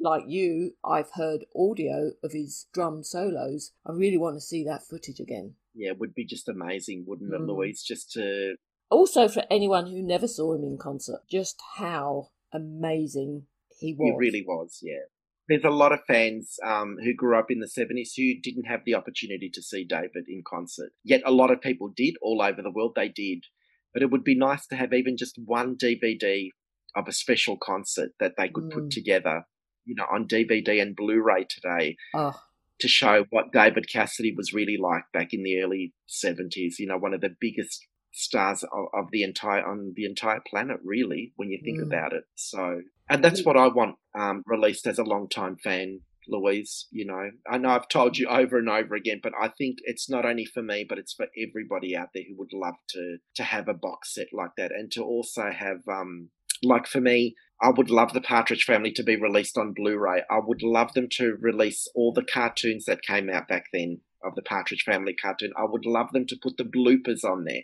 like you, I've heard audio of his drum solos. I really want to see that footage again. Yeah, it would be just amazing, wouldn't it, mm. Louise? Just to. Also, for anyone who never saw him in concert, just how amazing he was. He really was, yeah. There's a lot of fans um, who grew up in the 70s who didn't have the opportunity to see David in concert. Yet a lot of people did all over the world, they did. But it would be nice to have even just one DVD of a special concert that they could mm. put together you know, on DVD and Blu-ray today oh. to show what David Cassidy was really like back in the early seventies. You know, one of the biggest stars of, of, the entire on the entire planet, really, when you think mm. about it. So, and that's what I want um, released as a long-time fan. Louise, you know, I know I've told you over and over again, but I think it's not only for me, but it's for everybody out there who would love to to have a box set like that, and to also have, um, like for me, I would love the Partridge Family to be released on Blu-ray. I would love them to release all the cartoons that came out back then of the Partridge Family cartoon. I would love them to put the bloopers on there.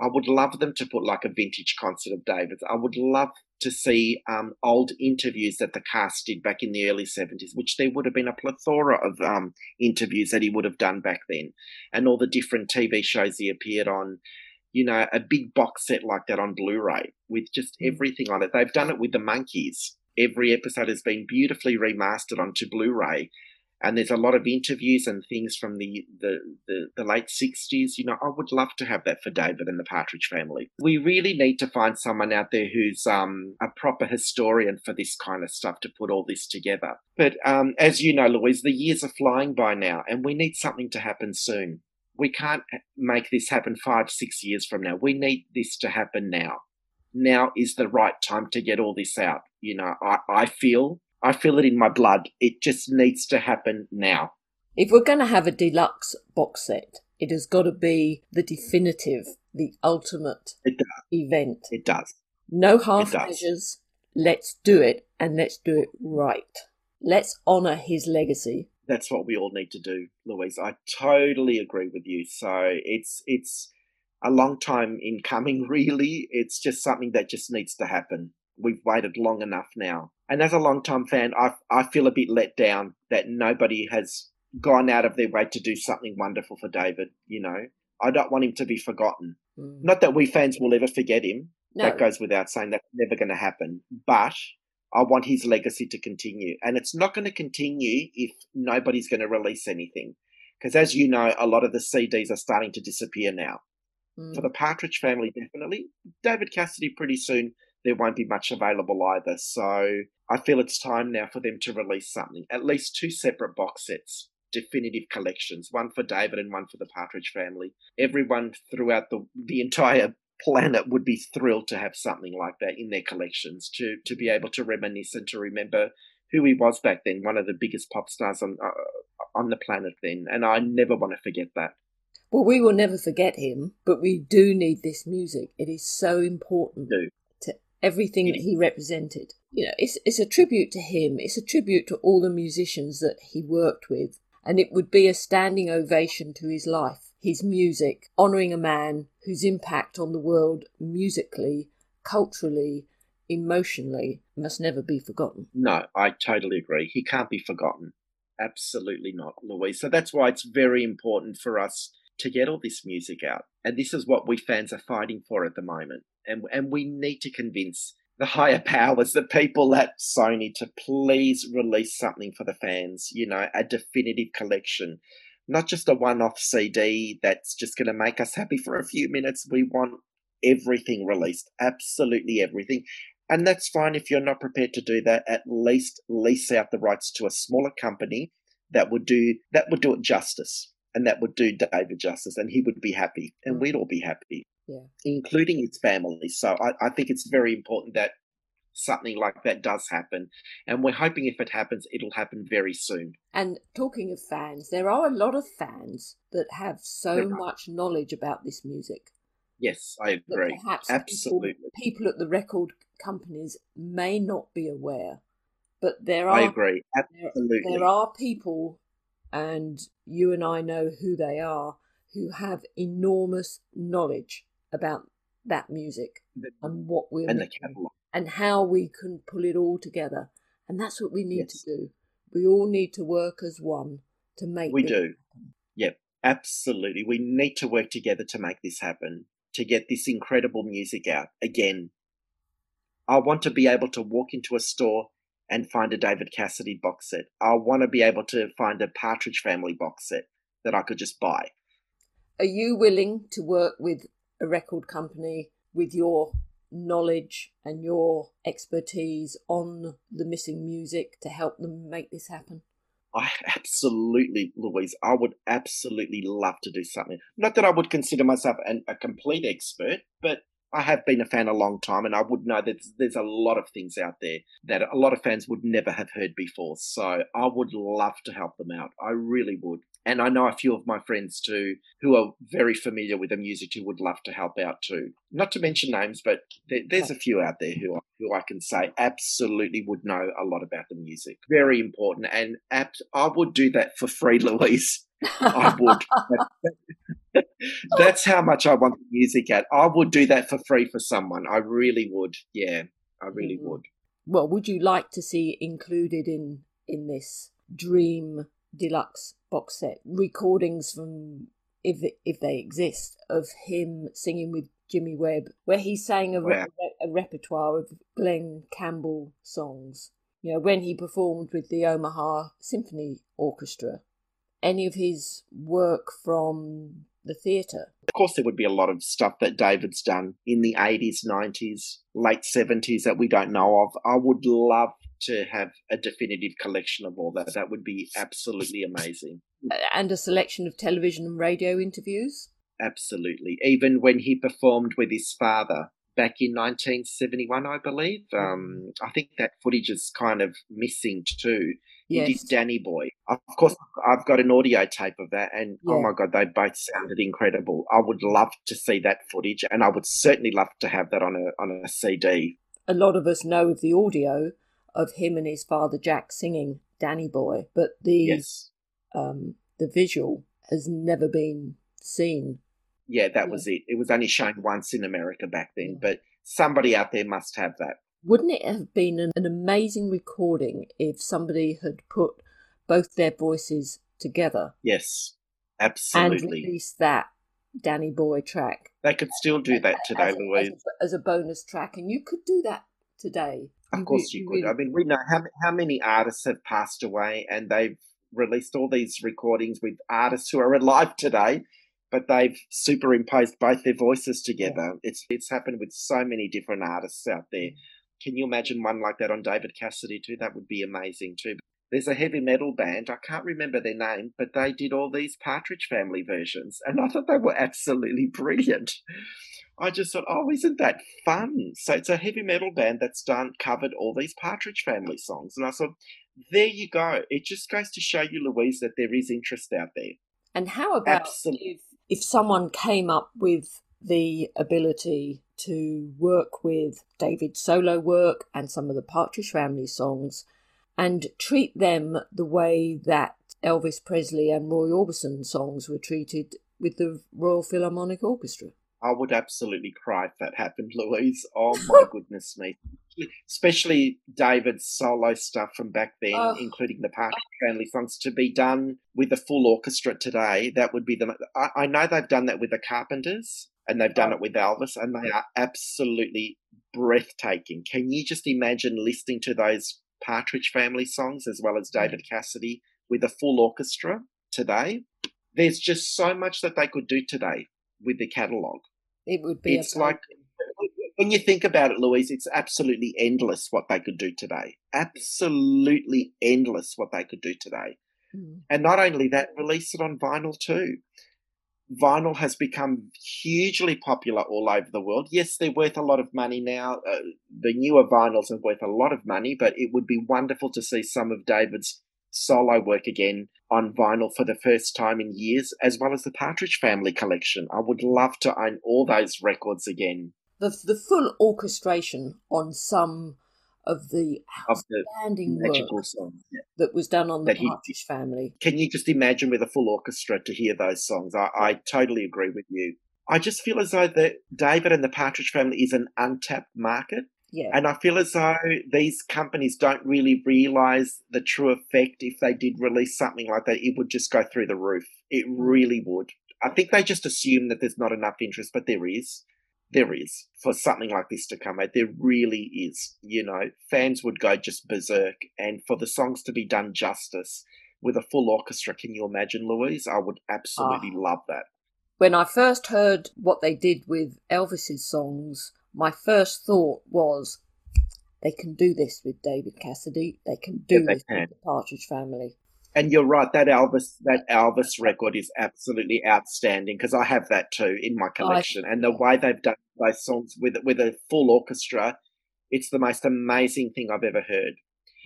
I would love them to put like a vintage concert of David's. I would love to see um, old interviews that the cast did back in the early 70s, which there would have been a plethora of um, interviews that he would have done back then, and all the different TV shows he appeared on you know, a big box set like that on Blu-ray with just mm. everything on it. They've done it with the Monkees. Every episode has been beautifully remastered onto Blu-ray, and there's a lot of interviews and things from the, the, the, the, late 60s. You know, I would love to have that for David and the Partridge family. We really need to find someone out there who's um, a proper historian for this kind of stuff to put all this together. But um, as you know, Louise, the years are flying by now, and we need something to happen soon. We can't make this happen five, six years from now. We need this to happen now. Now is the right time to get all this out. You know, I, I feel I feel it in my blood. It just needs to happen now. If we're going to have a deluxe box set, it has got to be the definitive, the ultimate it event. It does. No half measures. Let's do it and let's do it right. Let's honour his legacy. That's what we all need to do, Louise. I totally agree with you. So it's it's a long time in coming, really. It's just something that just needs to happen. We've waited long enough now. And as a long-time fan, I, I feel a bit let down that nobody has gone out of their way to do something wonderful for David. You know, I don't want him to be forgotten. Mm. Not that we fans will ever forget him. No. That goes without saying. That's never going to happen. But I want his legacy to continue. And it's not going to continue if nobody's going to release anything. Because as you know, a lot of the CDs are starting to disappear now. Mm. For the Partridge family, definitely. David Cassidy, pretty soon, there won't be much available either. So I feel it's time now for them to release something, at least two separate box sets, definitive collections, one for David and one for the Partridge family. Everyone throughout the, the entire planet would be thrilled to have something like that in their collections to, to be able to reminisce and to remember who he was back then, one of the biggest pop stars on, uh, on the planet then. And I never want to forget that. Well, we will never forget him, but we do need this music. It is so important to everything that he represented you know, it's, it's a tribute to him. It's a tribute to all the musicians that he worked with. And it would be a standing ovation to his life, his music, honouring a man whose impact on the world musically, culturally, emotionally must never be forgotten. No, I totally agree. He can't be forgotten. Absolutely not, Louise. So that's why it's very important for us to get all this music out. And this is what we fans are fighting for at the moment. And, and we need to convince the higher powers, the people at Sony to please release something for the fans, you know, a definitive collection. Not just a one off CD that's just going to make us happy for a few minutes. We want everything released, absolutely everything. And that's fine if you're not prepared to do that. At least lease out the rights to a smaller company that would do that would do it justice, and that would do David justice, and he would be happy, and mm. we'd all be happy yeah. including its family. So I, I think it's very important that something like that does happen. And we're hoping if it happens, it'll happen very soon. And talking of fans, there are a lot of fans that have so much knowledge about this music. Yes, I agree. Perhaps Absolutely. People, people, at the record companies may not be aware. But there are I agree. Absolutely. There, there are people and you and I know who they are who have enormous knowledge about that music the, and what we're and, and how we can pull it all together. And that's what we need yes. to do. We all need to work as one to make We do. Happen. Yep, absolutely. We need to work together to make this happen, to get this incredible music out. Again, I want to be able to walk into a store and find a David Cassidy box set. I want to be able to find a Partridge Family box set that I could just buy. Are you willing to work with a record company with your knowledge and your expertise on the missing music to help them make this happen? I absolutely, Louise, I would absolutely love to do something. Not that I would consider myself an, a complete expert, but I have been a fan a long time, and I would know that there's a lot of things out there that a lot of fans would never have heard before. So I would love to help them out. I really would. And I know a few of my friends too who are very familiar with the music who would love to help out too. Not to mention names, but there, there's a few out there who I, who I can say absolutely would know a lot about the music. Very important, and apt, I would do that for free, Louise. I would. That's how much I want the music at. I would do that for free for someone. I really would. Yeah, I really mm-hmm. would. Well, would you like to see included in in this dream deluxe box set recordings from if if they exist of him singing with Jimmy Webb, where he sang a, re- a repertoire of Glen Campbell songs. You know, when he performed with the Omaha Symphony Orchestra, any of his work from the theatre. Of course, there would be a lot of stuff that David's done in the 80s, 90s, late 70s that we don't know of. I would love to have a definitive collection of all that. That would be absolutely amazing. And a selection of television and radio interviews? Absolutely. Even when he performed with his father back in 1971, I believe. Um, I think that footage is kind of missing too. Yes. He did Danny Boy. Of course, I've got an audio tape of that, and oh yeah. oh my god, they both sounded incredible. I would love to see that footage, and I would certainly love to have that on a on a CD. A lot of us know of the audio of him and his father Jack singing Danny Boy, but the yes. um, the visual has never been seen. Yeah, that yeah. was it. It was only shown once in America back then, but somebody out there must have that. Wouldn't it have been an, an amazing recording if somebody had put both their voices together? Yes, absolutely. And released that Danny Boy track. They could still do that today, as, Louise. As, as, a bonus track, and you could do that today. Of course, you, you could. I mean, we know how how many artists have passed away, and they've released all these recordings with artists who are alive today, but they've superimposed both their voices together. Yeah. It's it's happened with so many different artists out there. Mm. Can you imagine one like that on David Cassidy too? That would be amazing too. There's a heavy metal band, I can't remember their name, but they did all these Partridge Family versions, and I thought they were absolutely brilliant. I just thought, oh, isn't that fun? So it's a heavy metal band that's done covered all these Partridge Family songs, and I thought, there you go. It just goes to show you, Louise, that there is interest out there. And how about Absolutely. if, if someone came up with the ability to work with David's solo work and some of the Partridge Family songs and treat them the way that Elvis Presley and Roy Orbison songs were treated with the Royal Philharmonic Orchestra. I would absolutely cry if that happened, Louise. Oh my goodness me. Especially David's solo stuff from back then, oh. including the Partridge Family songs, to be done with a full orchestra today. That would be the. I, I know they've done that with the Carpenters, and they've done oh. it with Elvis, and they are absolutely breathtaking. Can you just imagine listening to those Partridge Family songs as well as David Cassidy with a full orchestra today? There's just so much that they could do today with the catalogue. It would be. It's like when you think about it, Louise, it's absolutely endless what they could do today. Absolutely endless what they could do today. Mm. And not only that, release it on vinyl too vinyl has become hugely popular all over the world. Yes, they're worth a lot of money now. Uh, the newer vinyls are worth a lot of money, but it would be wonderful to see some of David's solo work again on vinyl for the first time in years, as well as the Partridge Family collection. I would love to own all those records again. The, the full orchestration on some of the outstanding work songs, yeah. that was done on the Partridge Family. Can you just imagine with a full orchestra to hear those songs? I, I totally agree with you. I just feel as though that David and the Partridge Family is an untapped market. Yeah. And I feel as though these companies don't really realize the true effect if they did release something like that. It would just go through the roof. It mm. really would. I think they just assume that there's not enough interest, but there is there is for something like this to come out. There really is. You know, fans would go just berserk, and for the songs to be done justice with a full orchestra, can you imagine, Louise? I would absolutely oh. love that. When I first heard what they did with Elvis's songs, my first thought was they can do this with David Cassidy. They can do yeah, this can. with the Partridge Family and you're right that Elvis that Elvis record is absolutely outstanding because I have that too in my collection. and the way they've done those songs with with a full orchestra, it's the most amazing thing I've ever heard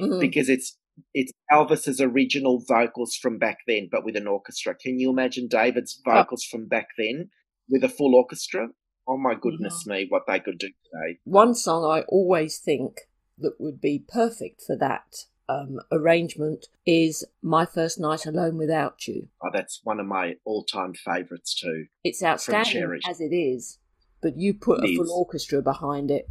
mm-hmm. because it's it's Elvis's original vocals from back then, but with an orchestra. Can you imagine David's vocals oh. from back then with a full orchestra? Oh my goodness mm-hmm. me, what they could do today! One song I always think that would be perfect for that um, arrangement is My First Night Alone Without You. Oh, that's one of my all time favourites too. It's outstanding as it is, but you put it a full is. orchestra behind it.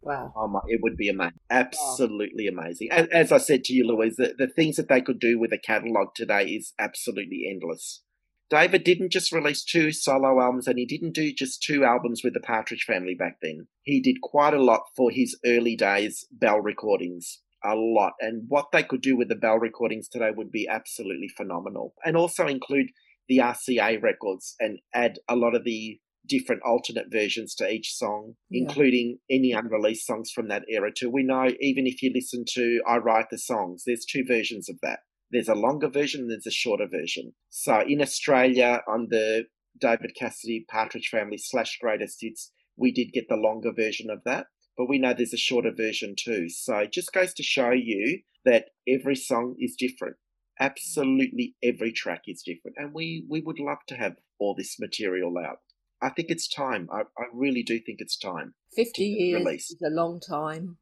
Wow. Oh my, it would be amazing. Absolutely wow. amazing. As, as, I said to you, Louise, the, the things that they could do with a catalogue today is absolutely endless. David didn't just release two solo albums and he didn't do just two albums with the Partridge Family back then. He did quite a lot for his early days Bell recordings a lot. And what they could do with the Bell recordings today would be absolutely phenomenal. And also include the RCA records and add a lot of the different alternate versions to each song, yeah. including any unreleased songs from that era too. We know even if you listen to I Write the Songs, there's two versions of that. There's a longer version and there's a shorter version. So in Australia, on the David Cassidy Partridge Family slash Greatest Hits, we did get the longer version of that, but we know there's a shorter version too. So it just goes to show you that every song is different. Absolutely every track is different. And we, we would love to have all this material out. I think it's time. I, I really do think it's time. 50 years release. is a long time.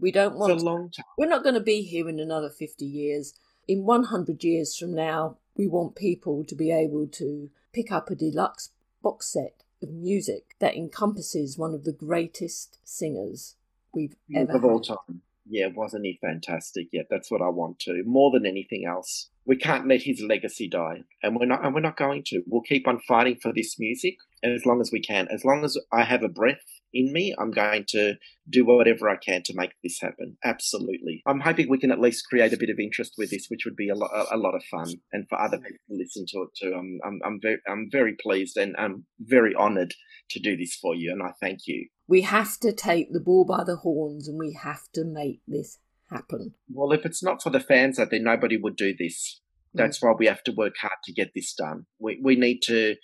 We don't want it's a long time. We're not going to be here in another 50 years. In 100 years from now, we want people to be able to pick up a deluxe box set of music that encompasses one of the greatest singers we've ever of had. all time. Yeah, wasn't he fantastic? Yeah, that's what I want to. More than anything else, we can't let his legacy die, and we're not. And we're not going to. We'll keep on fighting for this music as long as we can. As long as I have a breath in me, I'm going to do whatever I can to make this happen. Absolutely. I'm hoping we can at least create a bit of interest with this, which would be a lot, a, lot of fun, and for other people to listen to it too. I'm, I'm, I'm very, I'm very pleased and I'm very honoured to do this for you, and I thank you. We have to take the bull by the horns, and we have to make this happen. Well, if it's not for the fans, I think nobody would do this. That's mm. why we have to work hard to get this done. We we need to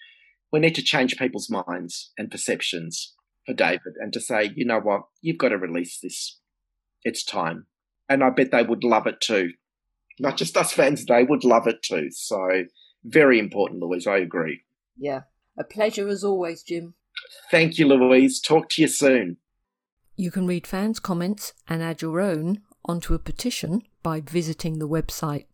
we need to change people's minds and perceptions for David and to say, you know what, you've got to release this. It's time. And I bet they would love it too. Not just us fans, they would love it too. So very important, Louise. I agree. Yeah. A pleasure as always, Jim. Thank you, Louise. Talk to you soon. You can read fans' comments and add your own onto a petition by visiting the website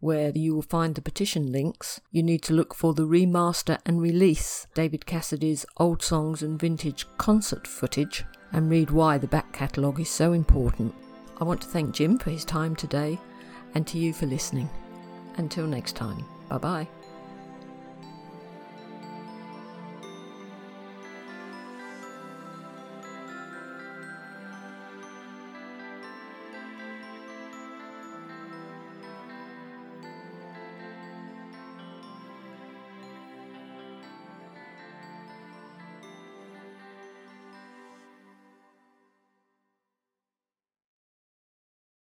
where you will find the petition links. You need to look for the remaster and release David Cassidy's old songs and vintage concert footage and read why the back catalogue is so important. I want to thank Jim for his time today and to you for listening. Until next time, bye bye.